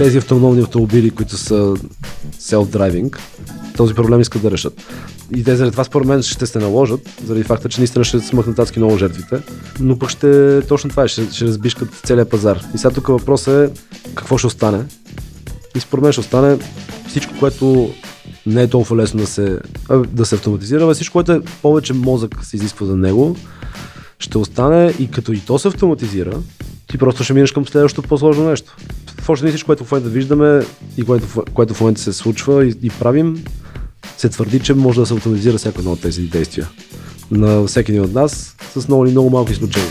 тези автономни автомобили, които са self-driving, този проблем искат да решат. И те заради това според мен ще се наложат, заради факта, че наистина ще смъкнат адски много жертвите, но пък ще точно това е, ще, ще разбишкат целият пазар. И сега тук въпросът е какво ще остане. И според мен ще остане всичко, което не е толкова лесно да се, да се автоматизира, всичко, което е повече мозък се изисква за него, ще остане и като и то се автоматизира, ти просто ще минеш към следващото по-сложно нещо. Още всичко, което в момента виждаме и което, което в момента се случва и, и правим, се твърди, че може да се автоматизира всяко едно от тези действия на всеки един от нас с много или много малко изключения.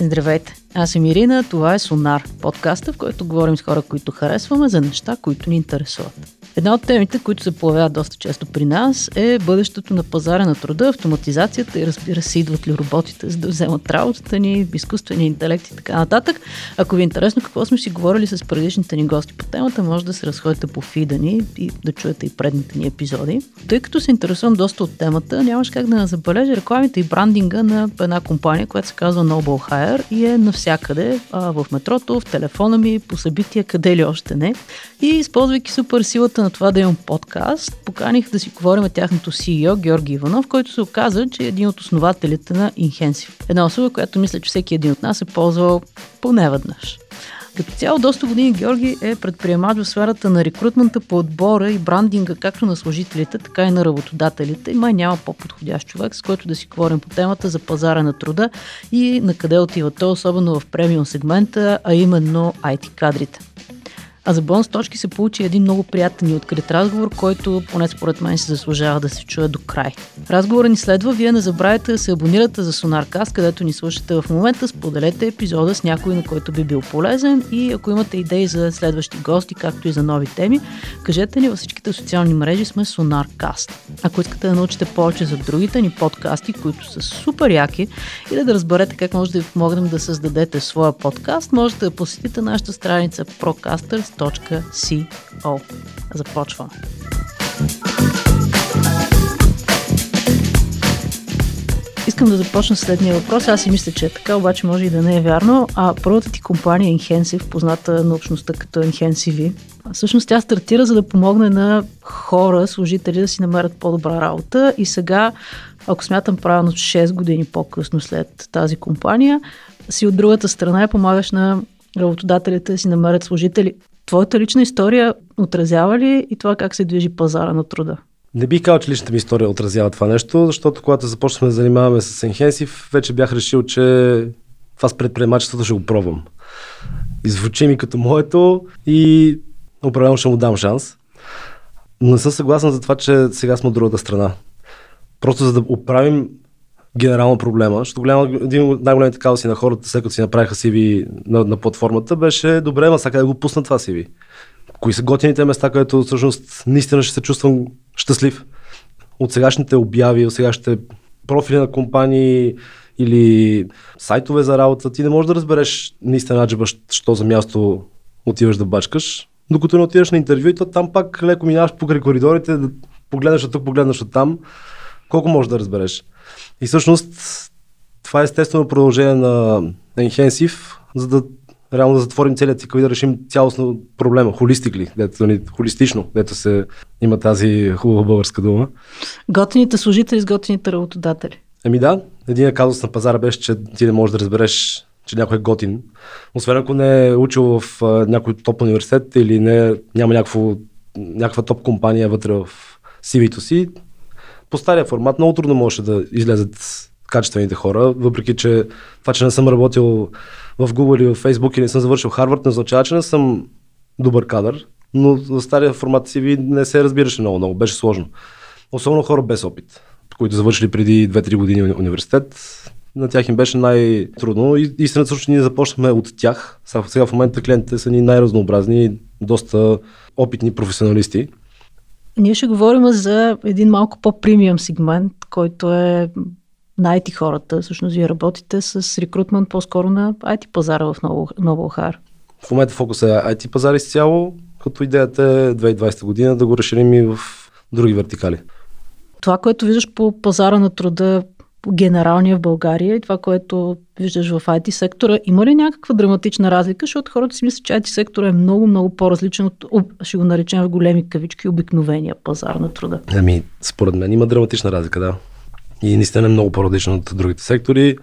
Здравейте, аз съм Ирина, това е Сонар, подкаста, в който говорим с хора, които харесваме за неща, които ни интересуват. Една от темите, които се появяват доста често при нас е бъдещето на пазара на труда, автоматизацията и разбира се, идват ли роботите за да вземат работата ни, изкуствения интелект и така нататък. Ако ви е интересно какво сме си говорили с предишните ни гости по темата, може да се разходите по фида ни и да чуете и предните ни епизоди. Тъй като се интересувам доста от темата, нямаш как да не забележа рекламите и брандинга на една компания, която се казва Noble Hire и е навсякъде, а, в метрото, в телефона ми, по събития, къде ли още не. И използвайки супер силата на това да имам подкаст, поканих да си говорим от тяхното CEO Георги Иванов, който се оказа, че е един от основателите на Inhensive. Една особа, която мисля, че всеки един от нас е ползвал поне веднъж. Като цяло, доста години Георги е предприемач в сферата на рекрутмента по отбора и брандинга както на служителите, така и на работодателите. И май няма по-подходящ човек, с който да си говорим по темата за пазара на труда и на къде отива то, особено в премиум сегмента, а именно IT кадрите. А за бонус точки се получи един много приятен и открит разговор, който поне според мен се заслужава да се чуе до край. Разговорът ни следва, вие не забравяйте да се абонирате за Sonarcast, където ни слушате в момента, споделете епизода с някой, на който би бил полезен и ако имате идеи за следващи гости, както и за нови теми, кажете ни във всичките социални мрежи сме Sonarcast. Ако искате да научите повече за другите ни подкасти, които са супер яки, или да разберете как може да ви помогнем да създадете своя подкаст, можете да посетите нашата страница Procasters podcast.co. Започваме. Искам да започна следния въпрос. Аз си мисля, че е така, обаче може и да не е вярно. А първата ти компания Inhensive, позната на общността като Inhensive, всъщност тя стартира за да помогне на хора, служители да си намерят по-добра работа и сега, ако смятам правилно 6 години по-късно след тази компания, си от другата страна и помагаш на работодателите да си намерят служители. Твоята лична история отразява ли и това как се движи пазара на труда? Не бих казал, че личната ми история отразява това нещо, защото когато започнахме да занимаваме с Enhensive, вече бях решил, че това с предприемачеството ще го пробвам. Извучи ми като моето и определено ще му дам шанс. Но не съм съгласен за това, че сега сме от другата страна. Просто за да оправим генерално проблема, защото голям, един от най-големите казуси на хората, след като си направиха CV на, на платформата, беше добре, ма сега да го пусна това CV. Кои са готините места, където всъщност наистина ще се чувствам щастлив. От сегашните обяви, от сегашните профили на компании или сайтове за работа, ти не можеш да разбереш наистина джаба, що за място отиваш да бачкаш, докато не отидеш на интервю и то там пак леко минаваш покрай коридорите, да погледнеш от тук, погледнеш от там, колко можеш да разбереш. И всъщност това е естествено продължение на Enhensive, за да реално да затворим целият цикъл и да решим цялостно проблема, холистикли, дето, нали, холистично, дето се има тази хубава българска дума. Готините служители с готините работодатели. Еми да, един казус на пазара беше, че ти не можеш да разбереш, че някой е готин. Освен ако не е учил в някой топ университет или не, няма някакво, някаква топ компания вътре в CV-то си, по стария формат много трудно можеше да излезат качествените хора, въпреки че това, че не съм работил в Google или в Facebook и не съм завършил Харвард, не означава, че не съм добър кадър, но в стария формат си не се разбираше много, много, беше сложно. Особено хора без опит, които завършили преди 2-3 години университет, на тях им беше най-трудно и истината също ние започнахме от тях. Сега в момента клиентите са ни най-разнообразни, доста опитни професионалисти. Ние ще говорим за един малко по-премиум сегмент, който е на IT хората. Всъщност вие работите с рекрутмент по-скоро на IT пазара в Ново, Ново Охар. В момента фокус е IT пазар изцяло, като идеята е 2020 година да го разширим и в други вертикали. Това, което виждаш по пазара на труда, генералния в България и това, което виждаш в IT сектора. Има ли някаква драматична разлика, защото хората си мислят, че IT сектора е много, много по-различен от, ще го наречем в големи кавички, обикновения пазар на труда? Ами, според мен има драматична разлика, да. И наистина е много по-различен от другите сектори,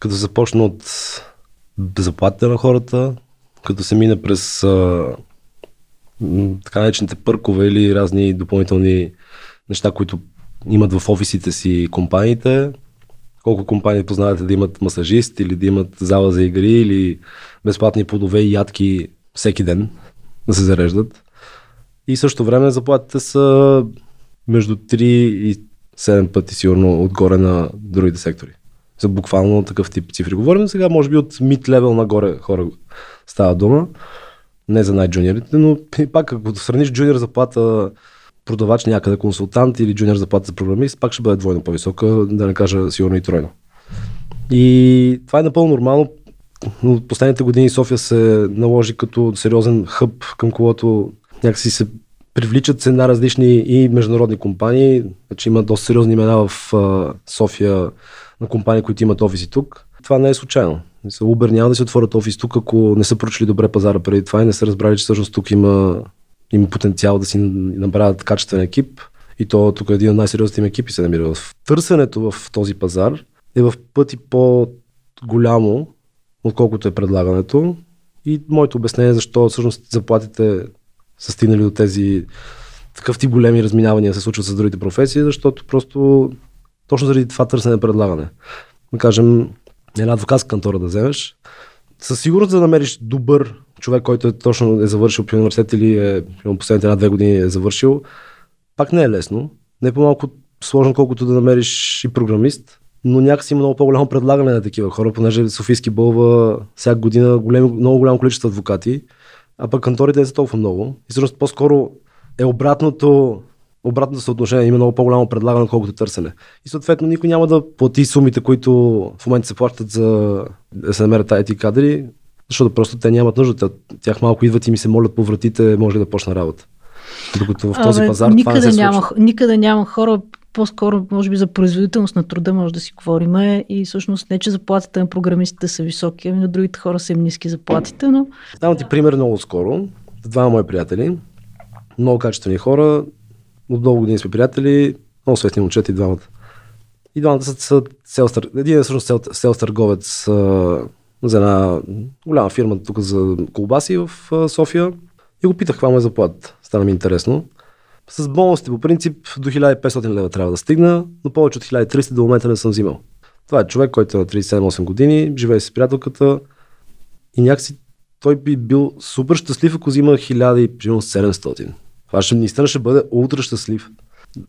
като започна от заплатите на хората, като се мине през а, така наречените пъркове или разни допълнителни неща, които имат в офисите си компаниите. Колко компании познавате да имат масажист или да имат зала за игри или безплатни плодове и ядки всеки ден да се зареждат. И също време заплатите са между 3 и 7 пъти сигурно отгоре на другите сектори. За буквално такъв тип цифри. Говорим сега, може би от мид левел нагоре хора става дума. Не за най-джуниорите, но пак ако сравниш джуниор заплата продавач някъде, консултант или джуниор заплата за програмист, пак ще бъде двойно по-висока, да не кажа сигурно и тройно. И това е напълно нормално. Но последните години София се наложи като сериозен хъб, към когото някакси се привличат се на различни и международни компании. Значи има доста сериозни имена в София на компании, които имат офиси тук. Това не е случайно. Uber няма да се отворят офис тук, ако не са прочили добре пазара преди това и не са разбрали, че всъщност тук има има потенциал да си направят качествен екип. И то тук е един от най-сериозните им екипи се намира. В търсенето в този пазар е в пъти по-голямо, отколкото е предлагането. И моето обяснение е защо всъщност заплатите са стигнали до тези такъв тип големи разминавания се случват с другите професии, защото просто точно заради това търсене предлагане. Да кажем, една адвокатска кантора да вземеш, със сигурност да намериш добър човек, който е точно е завършил по университет или е, последните една-две години е завършил, пак не е лесно. Не е по-малко сложно, колкото да намериш и програмист, но някакси има много по-голямо предлагане на такива хора, понеже Софийски бълва всяка година големи, много голямо количество адвокати, а пък канторите не са толкова много. И всъщност по-скоро е обратното, обратното съотношение, има много по-голямо предлагане, колкото търсене. И съответно никой няма да плати сумите, които в момента се плащат за да се намерят IT кадри, защото просто те нямат нужда. Тях малко идват и ми се молят по вратите, може ли да почна работа. Докато в този Абе, пазар никъде това не се няма, Никъде няма хора, по-скоро, може би, за производителност на труда може да си говорим. И всъщност не, че заплатите на програмистите са високи, ами на другите хора са им ниски заплатите, но... Давам ти пример много скоро. Двама мои приятели, много качествени хора, от дълго години сме приятели, много светни момчета и двамата. И двамата са, са селс, един е всъщност селс търговец за една голяма фирма тук за колбаси в София и го питах каква му е заплата. Стана ми интересно. С бонусите по принцип до 1500 лева трябва да стигна, но повече от 1300 до момента не съм взимал. Това е човек, който е на 37-8 години, живее с приятелката и някакси той би бил супер щастлив, ако взима 1700. Това ще наистина ще бъде ултра щастлив.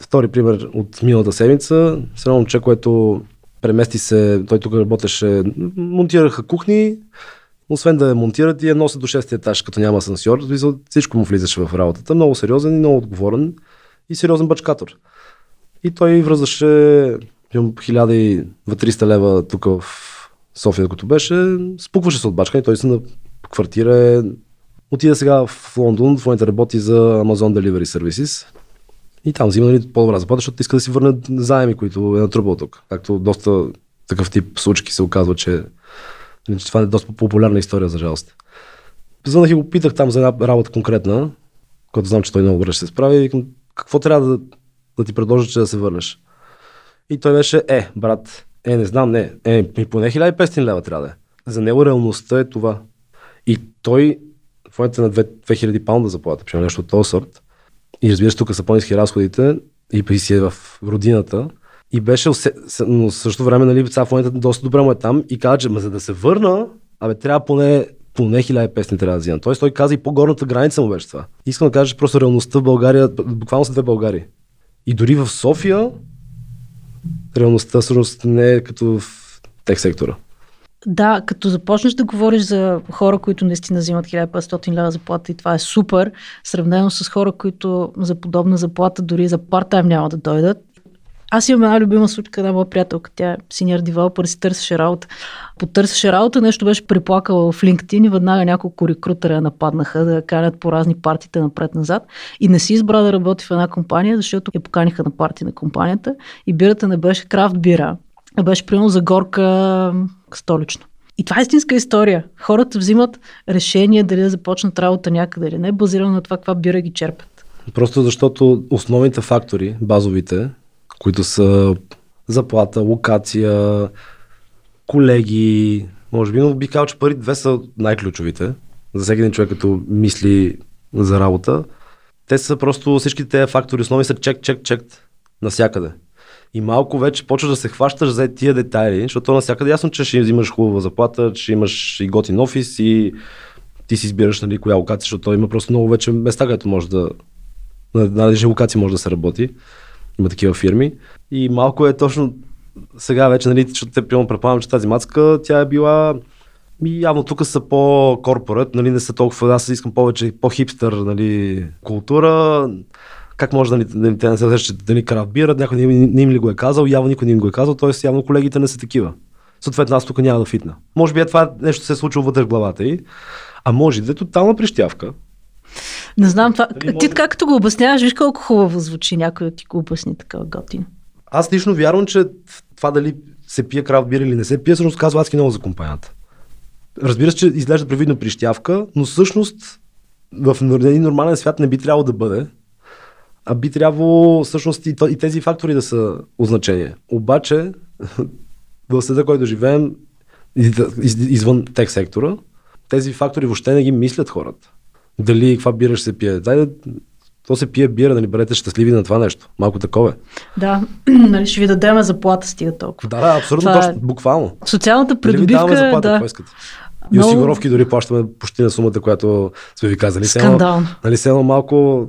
Втори пример от миналата седмица. С едно момче, което премести се, той тук работеше, монтираха кухни, освен да я монтират и я носят до 6 етаж, като няма асансьор, всичко му влизаше в работата. Много сериозен и много отговорен и сериозен бачкатор. И той връзваше 1300 лева тук в София, като беше, спукваше се от бачка и той се на квартира е... Отида сега в Лондон, в момента работи за Amazon Delivery Services и там взима нали, по-добра заплата, защото иска да си върне заеми, които е натрупал тук. Както доста такъв тип случки се оказва, че, нали, че това е доста популярна история, за жалост. Звънах и го питах там за една работа конкретна, която знам, че той много добре ще се справи. И какво трябва да, да ти предложа, че да се върнеш? И той беше, е, брат, е, не знам, не, е, и поне 1500 лева трябва да е. За него реалността е това. И той в момента на 2000 паунда заплата, нещо от този сорт. И разбира се, тук са по-низки разходите и при си е в родината. И беше, но в същото време, нали, в момента доста добре му е там и каза, че за да се върна, абе, трябва поне поне 1500 трябва да взимам. Тоест той каза и по-горната граница му беше това. Искам да кажа, че просто реалността в България, буквално са две Българи. И дори в София, реалността всъщност не е като в тех сектора. Да, като започнеш да говориш за хора, които наистина взимат 1500 лева заплата и това е супер, сравнено с хора, които за подобна заплата дори за парт-тайм няма да дойдат. Аз имам една любима случка, една моя приятелка, тя е синьор девелопър, си търсеше работа. Потърсеше работа, нещо беше приплакала в LinkedIn и веднага няколко рекрутера нападнаха да канят по разни партиите напред-назад и не си избра да работи в една компания, защото я поканиха на парти на компанията и бирата не беше крафт бира, беше примерно за горка столично. И това е истинска история. Хората взимат решение дали да започнат работа някъде или не, базирано на това каква бира ги черпят. Просто защото основните фактори, базовите, които са заплата, локация, колеги, може би, но би казал, че първи две са най-ключовите за всеки един човек, като мисли за работа. Те са просто всички тези фактори основни са чек, чек, чек навсякъде. И малко вече почваш да се хващаш за тия детайли, защото навсякъде ясно, че ще взимаш хубава заплата, че имаш и готин офис и ти си избираш нали, коя локация, защото има просто много вече места, където може да на, на локации може да се работи. Има такива фирми. И малко е точно сега вече, нали, защото те приемам предполагам, че тази мацка, тя е била и явно тук са по-корпорат, нали, не са толкова, аз искам повече по-хипстър нали, култура. Как може да ни, да ни, те не се срещат да ни крафт някой не, не, им ли го е казал, явно никой не им го е казал, т.е. явно колегите не са такива. Съответно аз тук няма да фитна. Може би е това нещо се е случило вътре в главата и, а може да е тотална прищявка. Не знам това. Дали ти може... както го обясняваш, виж колко хубаво звучи някой да ти го обясни така готин. Аз лично вярвам, че това дали се пие крафт бир или не се пие, всъщност казва адски много за компанията. Разбира се, че изглежда привидно прищявка, но всъщност в един нормален свят не би трябвало да бъде, а би трябвало всъщност и, и тези фактори да са означение. Обаче, в света, който живеем, извън тех сектора, тези фактори въобще не ги мислят хората. Дали каква бира ще се пие. Дай да то се пие бира, нали, бъдете щастливи на това нещо. Малко такова е. Да, нали, ще ви дадем заплата стига толкова. Да, да, абсолютно, това... точно, буквално. Социалната придобивка... Нали заплата, да. искате. И Но... осигуровки дори плащаме почти на сумата, която сме ви казали. Скандално. Нали, се малко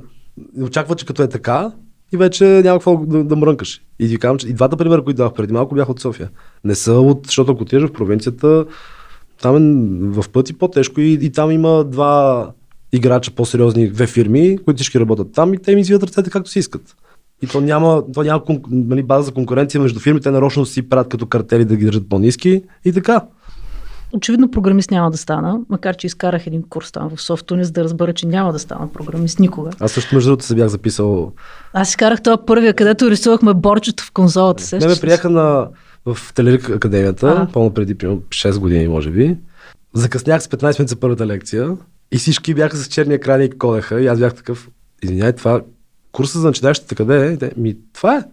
очаква, че като е така, и вече няма какво да, да мрънкаш. И ви казвам, че и двата примера, които дах преди малко, бяха от София. Не са от, защото ако отидеш в провинцията, там е в пъти по-тежко и, и там има два играча по-сериозни, две фирми, които всички работят там и те им извиват ръцете както си искат. И то няма, то няма нали, база за конкуренция между фирмите, нарочно си правят като картели да ги държат по-низки и така. Очевидно програмист няма да стана, макар че изкарах един курс там в Софтуни, за да разбера, че няма да стана програмист никога. Аз също между другото се бях записал. Аз изкарах това първия, където рисувахме борчето в конзолата. Не ме приеха на, в Телерик академията, пълно преди 6 години, може би. Закъснях с 15 минути за първата лекция и всички бяха с черни екрани и кодеха. И аз бях такъв, извиняй, това курса за начинаещите къде е? Ми, това е.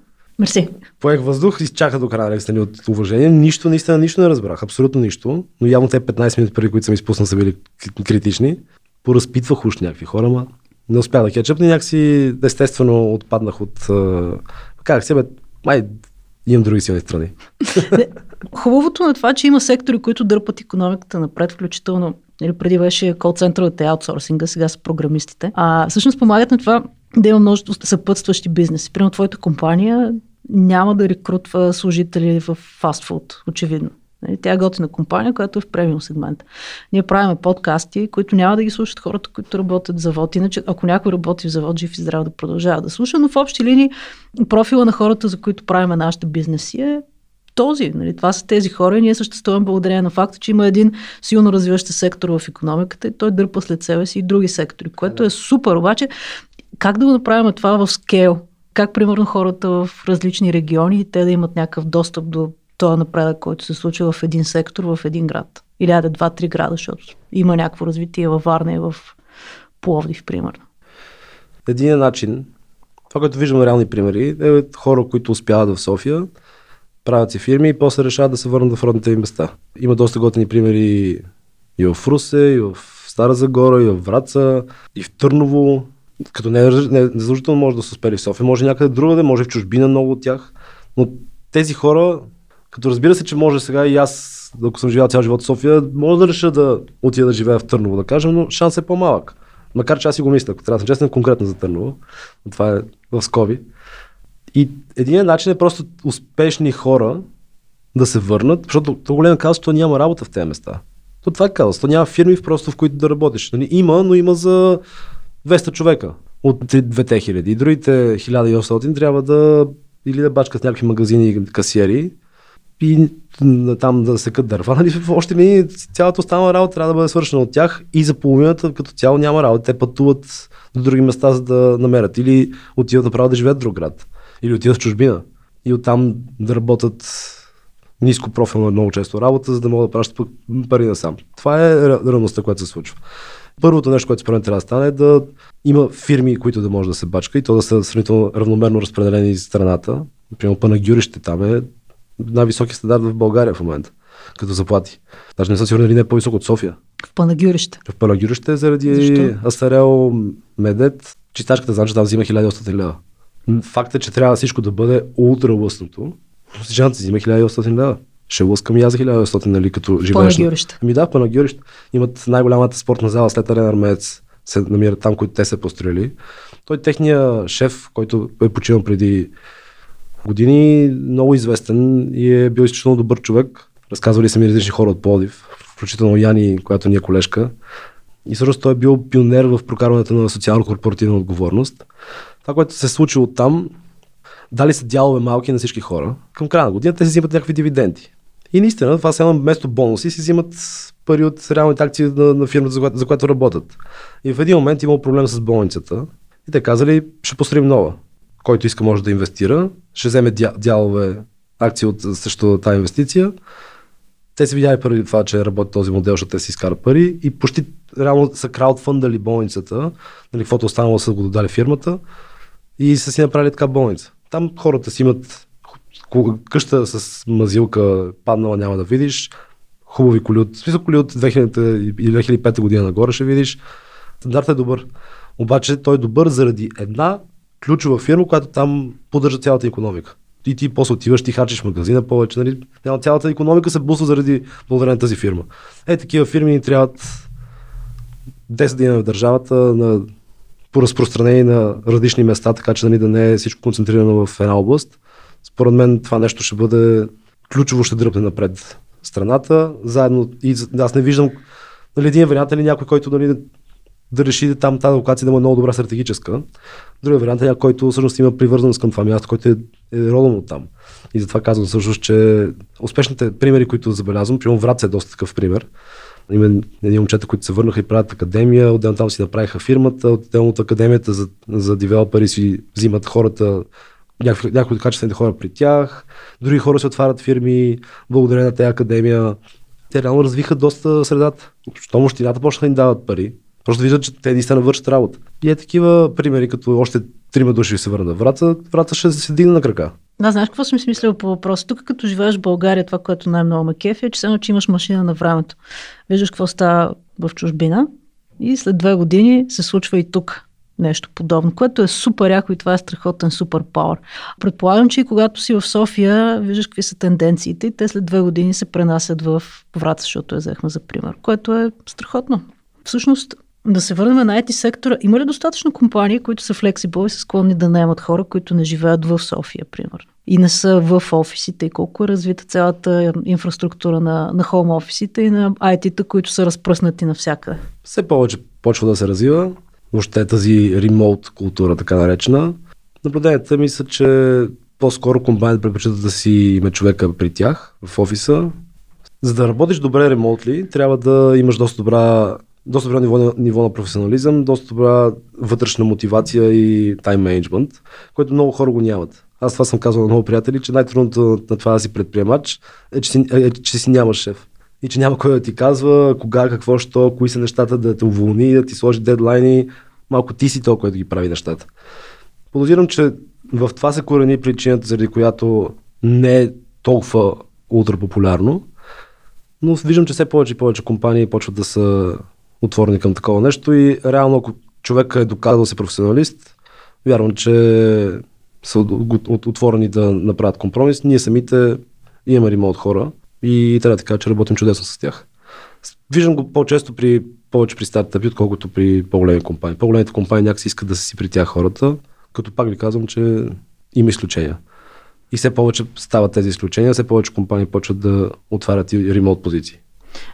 Мерси. Поех въздух и чака до края нали, от уважение. Нищо, наистина, нищо не разбрах. Абсолютно нищо. Но явно те 15 минути преди, които съм изпуснал, са били критични. Поразпитвах уж някакви хора, ма не успях да кетчъпна. Някакси естествено отпаднах от... Как се бе, май имам други силни страни. Хубавото на това, че има сектори, които дърпат економиката напред, включително или преди беше кол центровете аутсорсинга, сега са програмистите. А всъщност помагат на това да има множество съпътстващи бизнеси. Примерно твоята компания няма да рекрутва служители в фастфуд, очевидно. Нали, тя е готина компания, която е в премиум сегмент. Ние правиме подкасти, които няма да ги слушат хората, които работят в завод. Иначе, ако някой работи в завод, жив и здрав да продължава да слуша, но в общи линии профила на хората, за които правиме нашите бизнеси е този. Нали? Това са тези хора и ние съществуваме благодарение на факта, че има един силно развиващ се сектор в економиката и той дърпа след себе си и други сектори, което е супер. Обаче, как да го направим това в скейл? Как, примерно, хората в различни региони, те да имат някакъв достъп до този напредък, който се случва в един сектор, в един град. Или аде два-три града, защото има някакво развитие във Варна и в Пловдив, примерно. Един начин, това, което виждам реални примери, е хора, които успяват в София, правят си фирми и после решават да се върнат в родните им места. Има доста готини примери и в Русе, и в Стара Загора, и в Враца, и в Търново. Като не, не, не може да се успели в София, може някъде другаде, може в чужбина много от тях. Но тези хора, като разбира се, че може сега и аз, ако съм живял цял живот в София, мога да реша да отида да живея в Търново, да кажем, но шанс е по-малък. Макар че аз си го мисля, ако трябва да съм честен, конкретно за Търново. Това е в Скоби. И един начин е просто успешни хора да се върнат, защото то голям казва, че няма работа в тези места. То това е казва, то няма фирми просто в които да работиш. Нали? Има, но има за 200 човека от 2000. И другите 1800 трябва да или да бачкат някакви магазини и касиери и там да секат дърва. Нали? Още ми цялата останала работа трябва да бъде свършена от тях и за половината като цяло няма работа. Те пътуват до други места, за да намерят или отиват направо да живеят в друг град или отидат в чужбина и оттам да работят ниско профилна много често работа, за да могат да пращат пари насам. Това е реалността, която се случва. Първото нещо, което според трябва да стане е да има фирми, които да може да се бачка и то да са сравнително равномерно разпределени из страната. Например, Панагюрище там е най-високи стандарт в България в момента, като заплати. Даже не съм сигурен дали не е по-висок от София. В Панагюрище. В Панагюрище заради Защо? Асарел Медет, чистачката знам, че там взима 1800 лева. Факт е, че трябва всичко да бъде ултра лъснато. Жената си взима 1800 лева. Ще лъскам и аз за 1800, нали, като живееш. Панагюрище. Ами да, Панагюрище. Имат най-голямата спортна зала след Арена Армеец. Се намира там, които те са построили. Той техния шеф, който е починал преди години, много известен и е бил изключително добър човек. Разказвали са ми различни хора от Плодив, включително Яни, която ни е колежка. И всъщност той е бил пионер в прокарването на социално-корпоративна отговорност. Това, което се е случило там, дали са дялове малки на всички хора. Към края на годината те си взимат някакви дивиденти. И наистина, това са вместо бонуси си взимат пари от реалните акции на, на фирмата, за която, за която работят. И в един момент имал проблем с болницата. И те казали, ще построим нова. Който иска може да инвестира, ще вземе дялове акции от също тази инвестиция. Те си видяли преди това, че работи този модел, защото те си изкарат пари и почти реално са краудфандали болницата, нали, каквото останало са го додали фирмата и са си направили така болница. Там хората си имат къща с мазилка, паднала няма да видиш, хубави коли от, смисъл коли от 2000 и 2005 година нагоре ще видиш. Стандартът е добър. Обаче той е добър заради една ключова фирма, която там поддържа цялата економика. И ти после отиваш, ти харчиш магазина повече. Нали? Цялата економика се бусва заради благодарение на тази фирма. Е, такива фирми ни трябват 10 дни в държавата на, по разпространение на различни места, така че нали, да не е всичко концентрирано в една област. Според мен това нещо ще бъде ключово, ще дръпне напред страната. Заедно, и аз не виждам нали, един вариант или някой, който нали, да реши там тази локация да му е много добра стратегическа. Другия вариант е някой, който всъщност има привързаност към това място, който е, е родом от там. И затова казвам всъщност, че успешните примери, които забелязвам, примерно Враца е доста такъв пример. Има едни момчета, които се върнаха и правят академия, отделно там си направиха фирмата, отделно от академията за, за девелопери си взимат хората, някои, някои от качествените хора при тях, други хора се отварят фирми, благодарение на тази академия. Те реално развиха доста средата. Щом общината почнаха да им дават пари, Просто виждат, че те наистина вършат работа. И е такива примери, като още трима души се върнат врата, врата ще се дигне на крака. Да, знаеш какво съм смислила по въпроса? Тук като живееш в България, това, което най-много ме кефи е, че само, че имаш машина на времето. Виждаш какво става в чужбина и след две години се случва и тук нещо подобно, което е супер яко и това е страхотен супер пауър. Предполагам, че и когато си в София, виждаш какви са тенденциите и те след две години се пренасят в Враца, защото я взехме за пример, което е страхотно. Всъщност, да се върнем на IT сектора. Има ли достатъчно компании, които са флексибъл и са склонни да наемат хора, които не живеят в София, примерно? И не са в офисите. И колко е развита цялата инфраструктура на, на хоум офисите и на IT-та, които са разпръснати навсякъде? Все повече почва да се развива. Въобще тази ремоут култура, така наречена. Наблюденията ми са, че по-скоро компаниите предпочитат да си има човека при тях в офиса. За да работиш добре ремонтли, трябва да имаш доста добра доста добро ниво ниво на професионализъм, доста добра вътрешна мотивация и тайм менеджмент, което много хора го нямат. Аз това съм казал на много приятели, че най-трудното на това да си предприемач е, че си, е, че си нямаш шеф. И че няма кой да ти казва кога, какво, що, кои са нещата да те уволни, да ти сложи дедлайни. Малко ти си то, който ги прави нещата. Подозирам, че в това се корени причината, заради която не е толкова ултра популярно, но виждам, че все повече и повече компании почват да са отворени към такова нещо и реално ако човек е доказал си професионалист, вярвам, че са отворени да направят компромис. Ние самите имаме ремонт хора и трябва да кажа, че работим чудесно с тях. Виждам го по-често при повече при стартъпи, отколкото при по-големи компании. По-големите компании някакси искат да са си при тях хората, като пак ви казвам, че има изключения. И все повече стават тези изключения, все повече компании почват да отварят и ремонт позиции.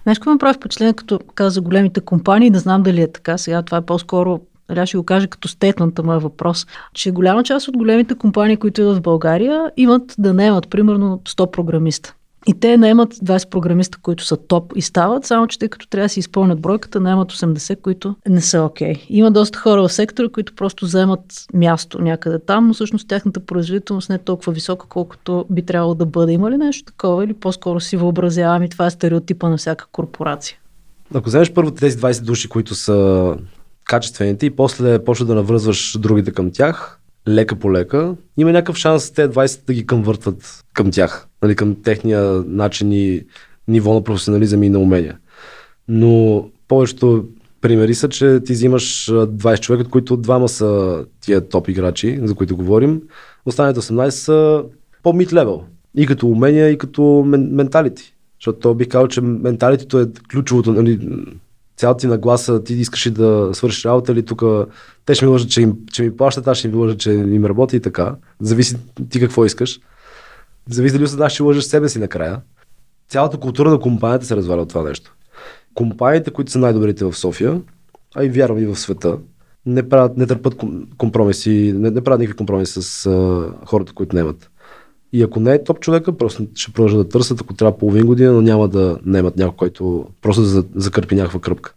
Знаеш какво ме прави впечатление, като каза големите компании, не знам дали е така, сега това е по-скоро трябва ще го кажа като стейтмент моя въпрос, че голяма част от големите компании, които идват в България, имат да наемат примерно 100 програмиста. И те наемат 20 програмиста, които са топ и стават, само че тъй като трябва да си изпълнят бройката, наемат 80, които не са окей. Okay. Има доста хора в сектора, които просто вземат място някъде там, но всъщност тяхната производителност не е толкова висока, колкото би трябвало да бъде. Има ли нещо такова или по-скоро си въобразявам и това е стереотипа на всяка корпорация? Ако вземеш първо тези 20 души, които са качествените и после почва да навръзваш другите към тях, лека по лека, има някакъв шанс те 20 да ги къмвъртват към тях, нали, към техния начин и ниво на професионализъм и на умения. Но повечето примери са, че ти взимаш 20 човека, от които двама са тия топ играчи, за които говорим. Останалите 18 са по-мид левел. И като умения, и като менталити. Защото то бих казал, че менталитето е ключовото. Нали, цялата ти нагласа, ти искаш да свършиш работа или тук те ще ми лъжат, че, им, че ми плащат, аз ще ми лъжа, че им работи и така. Зависи ти какво искаш. Зависи дали осъзнаш, ще лъжеш себе си накрая. Цялата култура на компанията се разваля от това нещо. Компаниите, които са най-добрите в София, а и вярвам и в света, не, правят, не търпат компромиси, не, не правят никакви компромиси с а, хората, които не имат. И ако не е топ човека, просто ще продължат да търсят, ако трябва половин година, но няма да наемат някой, който просто да закърпи някаква кръпка.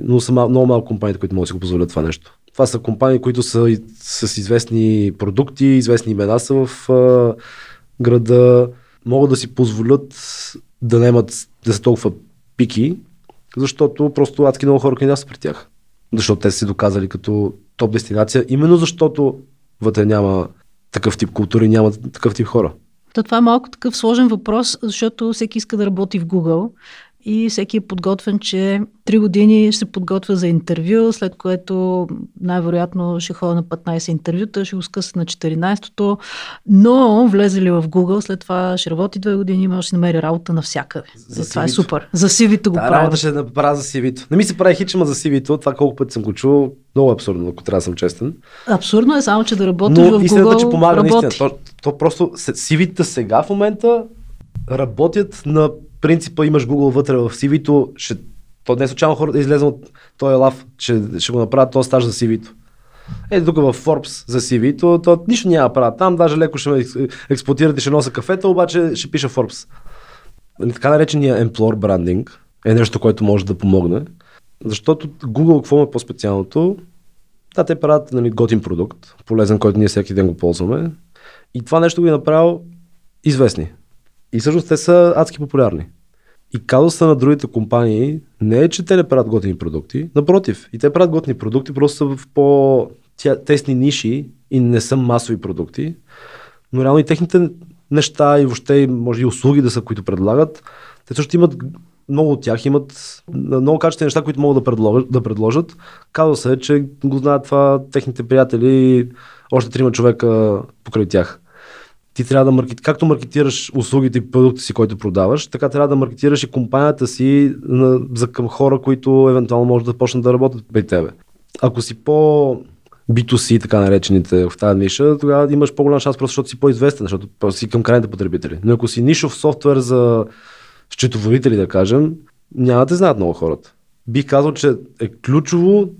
Но са мал, много малко компании, които могат да си го позволят това нещо. Това са компании, които са с известни продукти, известни имена са в а, града, могат да си позволят да наемат да са толкова пики, защото просто адски много хора кандидатстват при тях. Защото те са си доказали като топ дестинация, именно защото вътре няма такъв тип култури, няма такъв тип хора. То това е малко такъв сложен въпрос, защото всеки иска да работи в Google и всеки е подготвен, че три години ще се подготвя за интервю, след което най-вероятно ще ходя на 15 интервюта, ще го скъса на 14-то, но влезе ли в Google, след това ще работи две години, може да намери работа навсякъде. За това е супер. За CV-то го да, прави. работа ще направя за CV-то. Не ми се прави хичма за CV-то, това колко пъти съм го чул, много е абсурдно, ако трябва да съм честен. Абсурдно е само, че да работиш Но в Google, истината, че помага работи. наистина. То, то просто CV-та сега в момента работят на принципа имаш Google вътре в CV-то, ще, то не случайно хората да излезнат от този лав, че ще го направят този стаж за CV-то. Е, тук в Forbes за CV-то, то нищо няма правят там, даже леко ще ме експлуатират и ще носа кафета, обаче ще пиша Forbes. Така наречения employer branding е нещо, което може да помогне, защото Google какво е по-специалното? Да, те правят нали, готин продукт, полезен, който ние всеки ден го ползваме. И това нещо го е направил известни. И всъщност те са адски популярни. И казуса на другите компании не е, че те не правят готини продукти. Напротив, и те правят готини продукти, просто са в по-тесни ниши и не са масови продукти. Но реално и техните неща и въобще може и услуги да са, които предлагат, те също имат много от тях имат много качествени неща, които могат да предложат. Да предложат. Казва се, че го знаят това техните приятели и още трима човека покрай тях ти трябва да маркет... както маркетираш услугите и продукта си, който продаваш, така трябва да маркетираш и компанията си на, за към хора, които евентуално може да почнат да работят при тебе. Ако си по B2C, така наречените в тази ниша, тогава имаш по-голям шанс, просто защото си по-известен, защото си към крайните потребители. Но ако си нишов софтуер за счетоводители, да кажем, няма да знаят много хората. Бих казал, че е ключово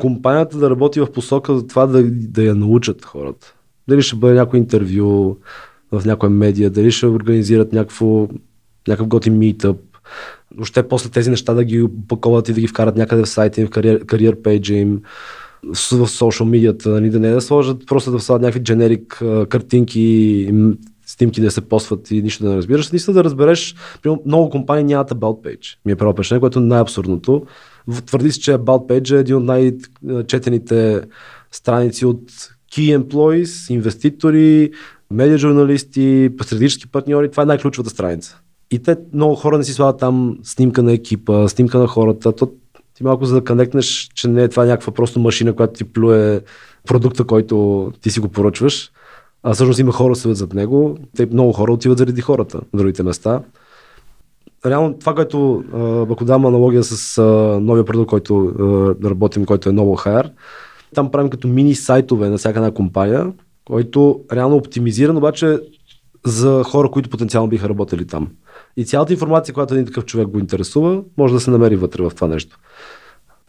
компанията да работи в посока за това да, да я научат хората. Дали ще бъде някой интервю в някоя медия, дали ще организират някакво, някакъв готин митъп. Въобще после тези неща да ги опаковат и да ги вкарат някъде в сайта им, в кариер, кариер им, в социал медията, нали, да не да сложат, просто да слагат някакви дженерик картинки, снимки да се постват и нищо да не разбираш. Наистина да разбереш, много компании нямат about page. Ми е право впечатление, което е най-абсурдното. Твърди се, че about page е един от най-четените страници от key employees, инвеститори, медиа журналисти, стратегически партньори. Това е най-ключовата страница. И те много хора не си слагат там снимка на екипа, снимка на хората. То, ти малко за да конектнеш, че не е това някаква просто машина, която ти плюе продукта, който ти си го поръчваш. А всъщност има хора, седят зад него. Те много хора отиват заради хората на другите места. Реално това, което ако дам аналогия с новия продукт, който работим, който е Novo Hire, там правим като мини сайтове на всяка една компания, който реално е оптимизиран, обаче за хора, които потенциално биха работили там. И цялата информация, която един такъв човек го интересува, може да се намери вътре в това нещо.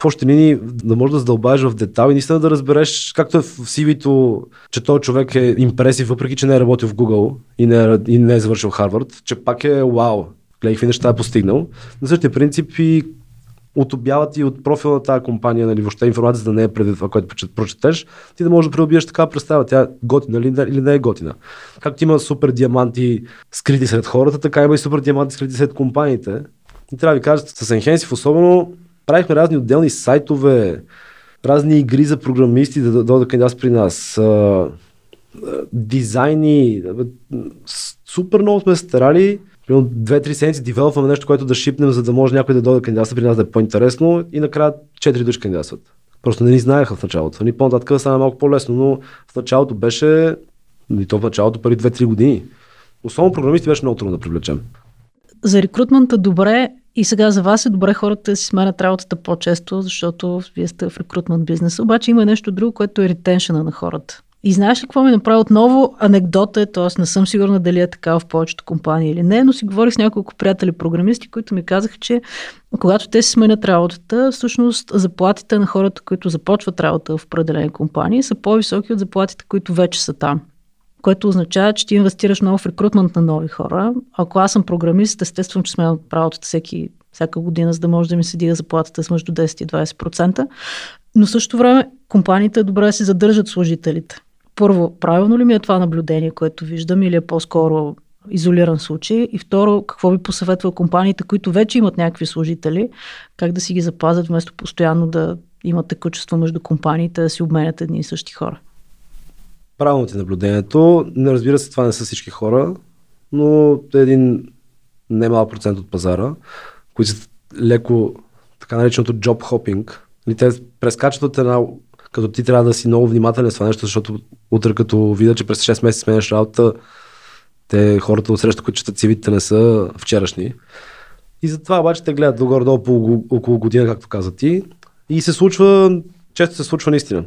в общи линии да можеш да задълбаеш в детал и наистина да разбереш, както е в CV-то, че този човек е импресив, въпреки че не е работил в Google и не е, и не е завършил Харвард, че пак е вау, гледай какви неща е постигнал. На същия принцип и от обявата и от профила на тази компания, нали, въобще информацията да не е преди това, което прочетеш, ти да можеш да придобиеш така представа, тя готина или, или не е готина. Както има супер диаманти скрити сред хората, така има и супер диаманти скрити сред компаниите. И трябва да ви кажа, с Enhensive особено правихме разни отделни сайтове, разни игри за програмисти да дойдат кандидат при нас, дизайни, супер много сме старали примерно две-три седмици девелопваме нещо, което да шипнем, за да може някой да дойде кандидатства при нас да е по-интересно и накрая четири души кандидатстват. Просто не ни знаеха в началото. Ни по-нататък стана малко по-лесно, но в началото беше, и то в началото преди 2-3 години. Особено програмисти беше много трудно да привлечем. За рекрутмента добре и сега за вас е добре хората да си сменят работата по-често, защото вие сте в рекрутмент бизнес. Обаче има нещо друго, което е ретеншена на хората. И знаеш ли какво ми направи отново? Анекдота е, т.е. не съм сигурна дали е така в повечето компании или не, но си говорих с няколко приятели програмисти, които ми казаха, че когато те си сменят работата, всъщност заплатите на хората, които започват работа в определени компании, са по-високи от заплатите, които вече са там което означава, че ти инвестираш много в рекрутмент на нови хора. Ако аз съм програмист, естествено, че сменям работата всеки, всяка година, за да може да ми се дига заплатата с между 10 и 20%. Но в същото време компаниите добре си задържат служителите първо, правилно ли ми е това наблюдение, което виждам или е по-скоро изолиран случай? И второ, какво би посъветва компаниите, които вече имат някакви служители, как да си ги запазят, вместо постоянно да имат текучество между компаниите, да си обменят едни и същи хора? Правилно ти наблюдението. Не разбира се, това не са всички хора, но е един немалък процент от пазара, които са леко така нареченото job hopping. Те прескачат от една като ти трябва да си много внимателен с това нещо, защото утре като видя, че през 6 месеца сменяш работа, те хората от среща, които четат цивите, не са вчерашни. И затова обаче те гледат догоре-долу по около година, както каза ти. И се случва, често се случва наистина.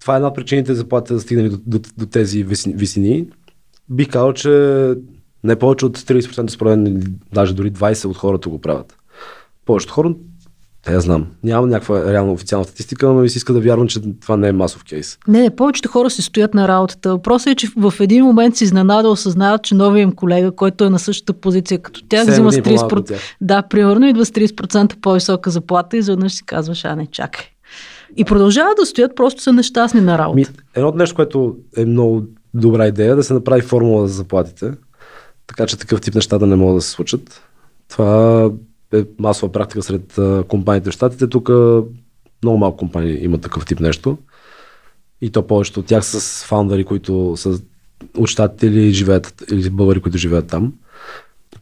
Това е една от причините заплатите да стигнали до, до, до тези висини. Бих казал, че не повече от 30% според мен, даже дори 20% от хората го правят. Повечето хора я знам. Нямам някаква реална официална статистика, но ми се иска да вярвам, че това не е масов кейс. Не, не, повечето хора се стоят на работата. Въпросът е, че в един момент си изненада осъзнават, че новия им колега, който е на същата позиция като тях, взима с 30%. Тях. Да, примерно идва с 30% по-висока заплата и изведнъж си казваш, а не, чакай. И продължават да стоят, просто са нещастни на работа. Ми, едно нещо, което е много добра идея, да се направи формула за заплатите, така че такъв тип неща да не могат да се случат. Това е масова практика сред компаниите в Штатите. Тук много малко компании имат такъв тип нещо. И то повечето от тях с фаундъри, които са от щатите или живеят, или българи, които живеят там.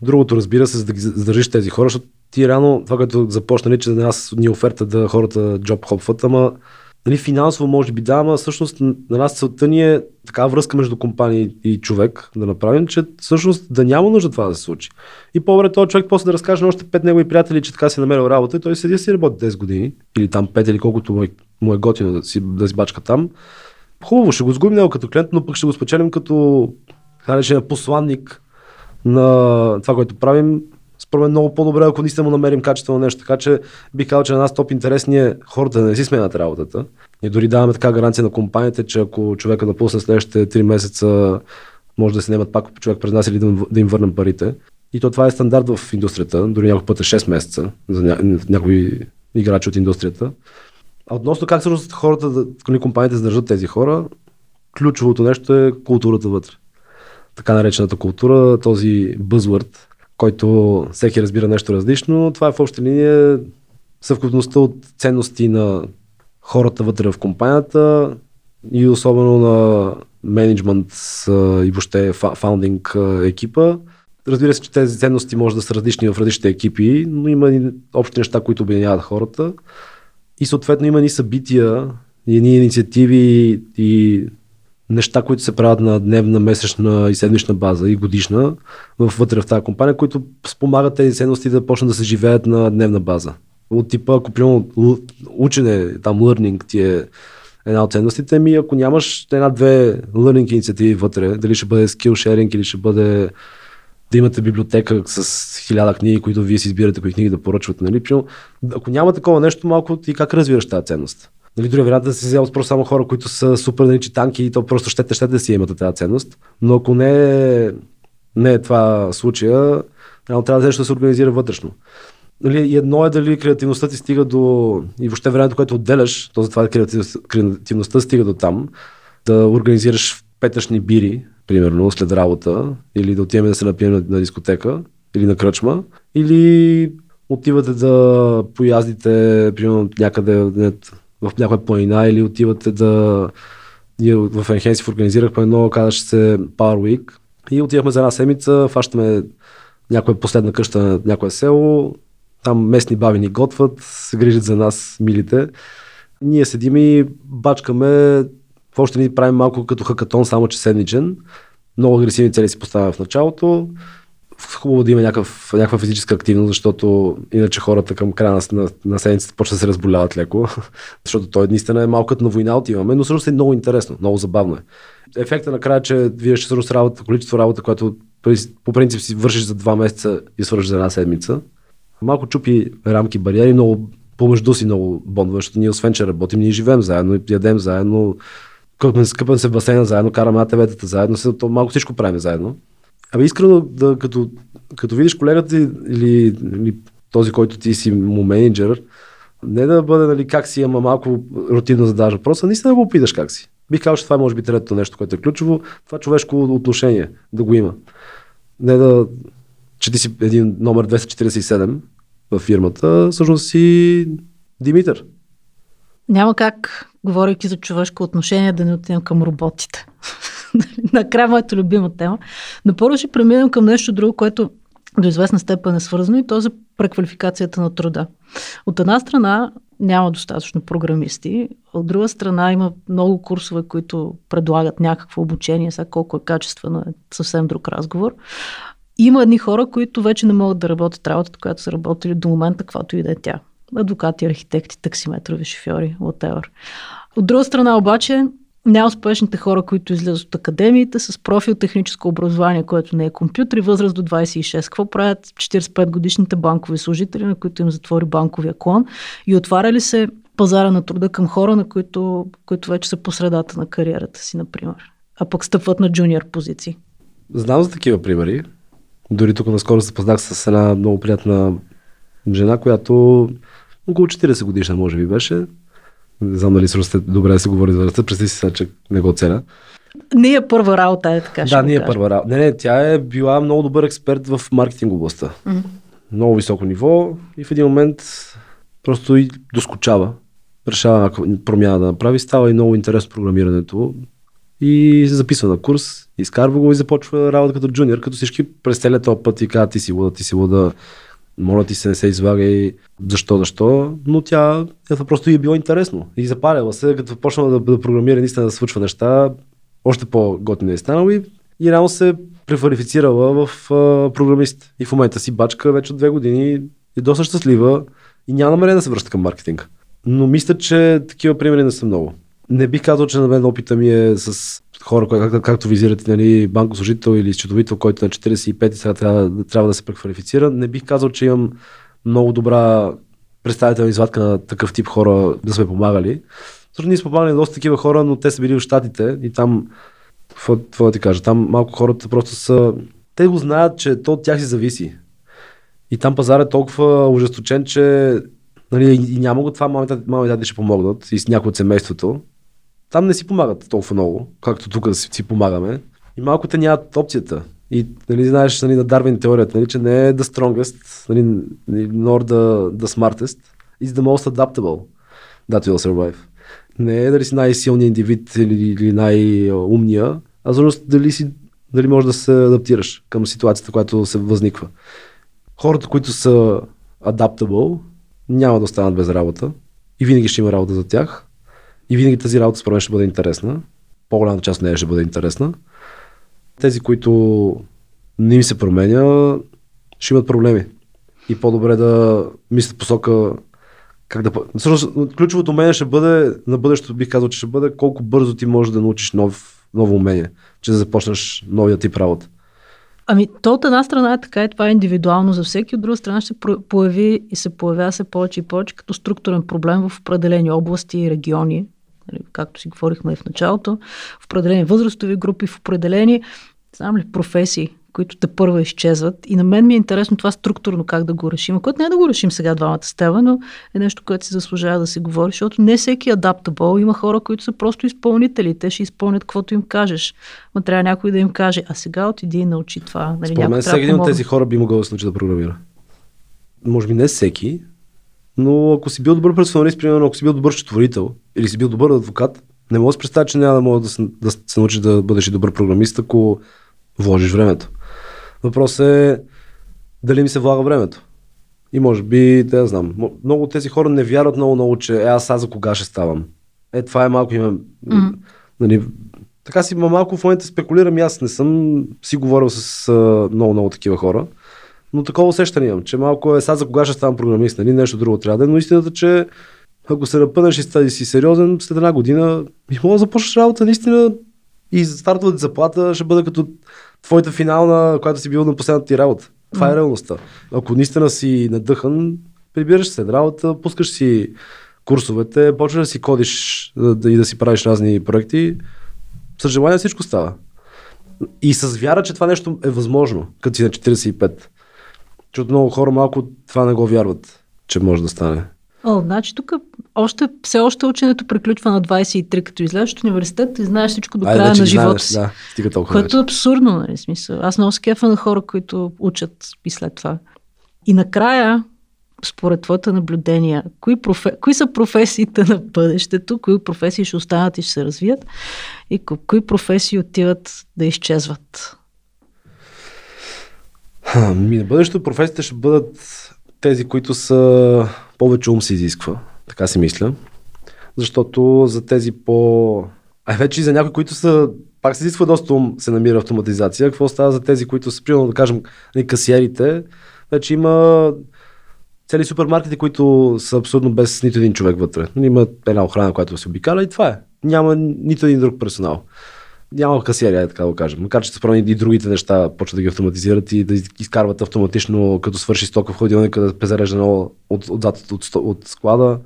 Другото, разбира се, за да ги задържиш тези хора, защото ти реално, това като започнали, че на нас ни оферта да хората джоб хопват, ама Нали, финансово може би да, ама всъщност на нас целта ни е така връзка между компания и човек да направим, че всъщност да няма нужда това да се случи. И по-добре този човек после да разкаже на още пет негови приятели, че така си е намерил работа и той седи си работи 10 години или там 5 или колкото му е, е готино да си, да си бачка там. Хубаво, ще го сгубим него като клиент, но пък ще го спечелим като така посланник на това, което правим според мен много по-добре, ако наистина му намерим качествено нещо. Така че бих казал, че на нас топ интересни е хората да не си сменят работата. И дори даваме така гаранция на компаниите, че ако човека напусне следващите 3 месеца, може да се немат пак човек през нас или да, да им върнем парите. И то това е стандарт в индустрията, дори някой път е 6 месеца за ня... някои играчи от индустрията. А относно как всъщност хората, да, компаниите задържат тези хора, ключовото нещо е културата вътре. Така наречената култура, този buzzword, който всеки разбира нещо различно. Това е в обща линия съвкупността от ценности на хората вътре в компанията и особено на менеджмент и въобще фаундинг екипа. Разбира се, че тези ценности може да са различни в различните екипи, но има и общи неща, които обединяват хората. И съответно има и събития, и инициативи и неща, които се правят на дневна, месечна и седмична база и годишна вътре в тази компания, които спомагат тези ценности да почнат да се живеят на дневна база. От типа, ако примерно учене, там learning ти е една от ценностите ми, ако нямаш една-две learning инициативи вътре, дали ще бъде skill sharing или ще бъде да имате библиотека с хиляда книги, които вие си избирате кои книги да поръчвате. Нали? Ако няма такова нещо, малко ти как развиваш тази ценност? Нали, дори вариант да си взема просто само хора, които са супер нали, читанки и то просто щете, щете да си имате тази ценност. Но ако не не е това случая, трябва да нещо да се организира вътрешно. Нали, едно е дали креативността ти стига до... и въобще времето, което отделяш, то затова креативността стига до там, да организираш петъчни бири, примерно, след работа, или да отиваме да се напием на, на дискотека, или на кръчма, или отивате да пояздите, примерно, някъде в някоя планина, или отивате да... Ние в Енхенсив организирахме едно, казваше се Power Week, и отивахме за една седмица, фащаме някоя последна къща на някое село, там местни баби ни готват, се грижат за нас, милите. Ние седим и бачкаме, още ни правим малко като хакатон, само че седмичен. Много агресивни цели си поставяме в началото. Хубаво да има някакъв, някаква физическа активност, защото иначе хората към края на, на седмицата почват да се разболяват леко. защото той наистина е малко на война отиваме, но всъщност е много интересно, много забавно е. Ефекта накрая, че вие ще всъщност работа, количество работа, което по принцип си вършиш за два месеца и свършиш за една седмица, малко чупи рамки, бариери, много помежду си много бондове, защото ние освен, че работим, ние живеем заедно, ядем заедно, къпен, скъпен се в басейна заедно, караме на ТВ-тата заедно, то малко всичко правим заедно. Ами искрено да, като, като видиш колегата или, или този, който ти си му менеджер, не да бъде нали, как си, ама малко рутинно задаваш въпроса, наистина да го опиташ как си. Бих казал, че това може би третото нещо, което е ключово, това човешко отношение да го има. Не да, че ти си един номер 247 в фирмата, всъщност си Димитър. Няма как, говорейки за човешко отношение, да не отидем към роботите. Накрая моята любима тема. Но първо ще преминем към нещо друго, което до известна степен е свързано и то за преквалификацията на труда. От една страна няма достатъчно програмисти, от друга страна има много курсове, които предлагат някакво обучение, сега колко е качествено е съвсем друг разговор. Има едни хора, които вече не могат да работят работата, която са работили до момента, каквато и да е тя. Адвокати, архитекти, таксиметрови шофьори, whatever. От друга страна обаче, най-успешните хора, които излизат от академиите с профил техническо образование, което не е компютър и възраст до 26. Какво правят 45 годишните банкови служители, на които им затвори банковия клон и отваря ли се пазара на труда към хора, на които, които вече са по средата на кариерата си, например, а пък стъпват на джуниор позиции? Знам за такива примери. Дори тук наскоро се познах с една много приятна жена, която около 40 годишна може би беше. Не знам дали сте добре да се говори за ръста, представи си сега, че не го ценя. Ние е първа работа е така. Да, ние е първа работа. Не, не, тя е била много добър експерт в маркетинг областта. Mm-hmm. Много високо ниво и в един момент просто и доскочава. Решава промяна да направи, става и много интересно програмирането и се записва на курс, изкарва го и започва работа като джуниор, като всички през целият този път и казват ти си луда, ти си луда, моля ти се не се излагай, защо, защо, но тя, просто и е било интересно и запаляла се, като почнала да, да програмира, наистина да свършва неща, още по-готино е станало и, и реално се преквалифицирала в а, програмист. И в момента си бачка вече от две години е доста щастлива и няма намерение да се връща към маркетинг. Но мисля, че такива примери не са много. Не бих казал, че на мен опита ми е с хора, как, както визирате, нали, банков служител или счетовител, който на 45 сега трябва, трябва да се преквалифицира. Не бих казал, че имам много добра представителна извадка на такъв тип хора да сме помагали. Защото ние сме помагали доста такива хора, но те са били в Штатите и там, какво да ти кажа, там малко хората просто са... Те го знаят, че то от тях си зависи. И там пазар е толкова ужесточен, че нали, и няма го това, мамите, мамите ще помогнат и с някой от семейството. Там не си помагат толкова много, както тук си, си помагаме. И малко те нямат опцията. И нали, знаеш нали, на Дарвин теорията, нали, че не е the strongest, нали, nor the, the smartest, is the most adaptable that will survive. Не е дали си най-силният индивид или, или най-умния, а всъщност дали, си, дали можеш да се адаптираш към ситуацията, която се възниква. Хората, които са adaptable, няма да останат без работа и винаги ще има работа за тях. И винаги тази работа според мен ще бъде интересна. По-голямата част от нея ще бъде интересна. Тези, които не им се променя, ще имат проблеми. И по-добре да мислят посока как да... Всъщност, ключовото умение ще бъде, на бъдещето бих казал, че ще бъде колко бързо ти можеш да научиш нов, ново умение, че да започнеш новия тип работа. Ами, то от една страна е така и това е индивидуално. За всеки, от друга страна ще появи и се появява се повече и повече като структурен проблем в определени области и региони, нали, както си говорихме и в началото, в определени възрастови групи, в определени, знам ли, професии, които те първа изчезват. И на мен ми е интересно това структурно как да го решим. Което не е да го решим сега двамата с теб, но е нещо, което се заслужава да се говори, защото не всеки е адаптабъл. Има хора, които са просто изпълнители. Те ще изпълнят каквото им кажеш. Ма трябва някой да им каже, а сега отиди и научи това. Нали, Според мен всеки един от тези хора би могъл да се научи да програмира. Може би не всеки, но ако си бил добър персоналист, примерно ако си бил добър четворител или си бил добър адвокат, не мога да се представя, че няма да мога да се, да се научиш да бъдеш и добър програмист, ако вложиш времето. Въпросът е дали ми се влага времето. И може би, да я знам, много от тези хора не вярват много много, че е, аз сега за кога ще ставам. Е, това е малко има... Mm-hmm. Нали, така си малко в момента спекулирам аз не съм си говорил с а, много, много такива хора. Но такова усещане имам, че малко е сега за кога ще ставам програмист, нали? нещо друго трябва да е, но истината, че ако се напънеш и си сериозен, след една година би мога да започнеш работа наистина и стартовата заплата ще бъде като твоята финална, която си бил на последната ти работа. Това mm. е реалността. Ако наистина си надъхан, прибираш се работа, пускаш си курсовете, почваш да си кодиш да, и да си правиш разни проекти, с желание всичко става. И с вяра, че това нещо е възможно, като си на 45. Защото много хора малко това не го вярват, че може да стане. О, значи тук още, все още ученето приключва на 23, като излезеш от университет и знаеш всичко до края на живота си. Да, стига толкова. Което е абсурдно, нали, смисъл. Аз много скефа на хора, които учат и след това. И накрая, според твоите наблюдения, кои, профе... кои са професиите на бъдещето, кои професии ще останат и ще се развият и кои професии отиват да изчезват? Ми на бъдещето професиите ще бъдат тези, които са повече ум се изисква, така си мисля. Защото за тези по... А вече и за някои, които са пак се изисква доста ум, се намира автоматизация. Какво става за тези, които са, примерно, да кажем, нали, касиерите? Вече има цели супермаркети, които са абсолютно без нито един човек вътре. Има една охрана, която се обикаля и това е. Няма нито един друг персонал няма касиери, така да кажем. Макар че справи и другите неща почват да ги автоматизират и да изкарват автоматично, като свърши стока в ходилника, да презарежда ново от, отзад от, от, от, склада.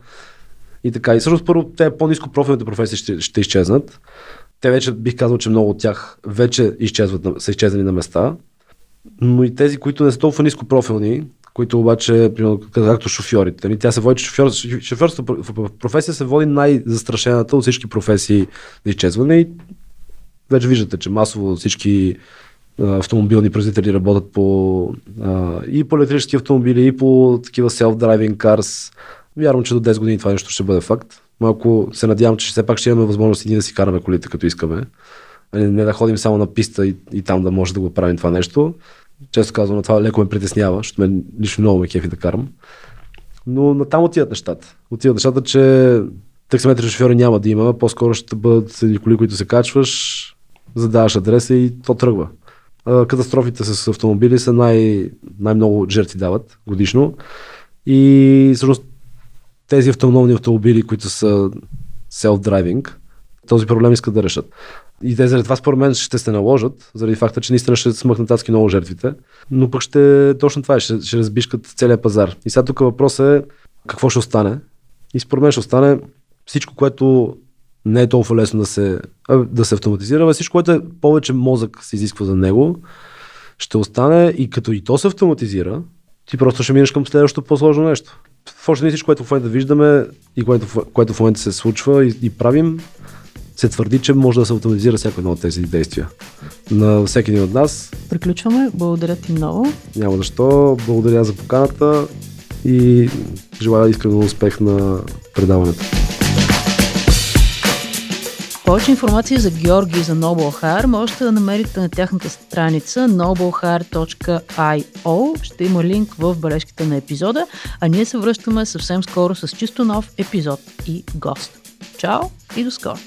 И така. И всъщност първо те по-низко профилните професии ще, ще изчезнат. Те вече бих казал, че много от тях вече изчезват, са изчезнали на места. Но и тези, които не са толкова ниско профилни, които обаче, примерно, както шофьорите. Нали, тя се води, шофьор, шофьорството професия се води най-застрашената от всички професии за изчезване и вече виждате, че масово всички автомобилни производители работят по а, и по електрически автомобили, и по такива self-driving cars. Вярвам, че до 10 години това нещо ще бъде факт. Малко се надявам, че все пак ще имаме възможност и ние да си караме колите, като искаме. А не, не да ходим само на писта и, и там да може да го правим това нещо. Често казвам, това леко ме притеснява, защото мен лично много ме кефи да карам. Но на там отиват нещата. Отиват нещата, че таксиметри шофьори няма да има, по-скоро ще бъдат коли, които се качваш, задаваш адреса и то тръгва. Катастрофите с автомобили са най- най-много жертви дават годишно. И всъщност тези автономни автомобили, които са self-driving, този проблем искат да решат. И те заради това според мен ще се наложат, заради факта, че наистина ще смъкнат адски много жертвите, но пък ще точно това е, ще, ще разбишкат целият пазар. И сега тук въпросът е какво ще остане. И според мен ще остане всичко, което не е толкова лесно да се, да се автоматизира, всичко, което е повече мозък се изисква за него, ще остане и като и то се автоматизира, ти просто ще минеш към следващото по-сложно нещо. В още не всичко, което в момента виждаме и което, което в момента се случва и, и правим, се твърди, че може да се автоматизира всяко едно от тези действия. На всеки един от нас. Приключваме. Благодаря ти много. Няма защо. Благодаря за поканата и желая искрено успех на предаването. Повече информация за Георги и за Noble Hire можете да намерите на тяхната страница noblehire.io. Ще има линк в бележките на епизода, а ние се връщаме съвсем скоро с чисто нов епизод и гост. Чао и до скоро!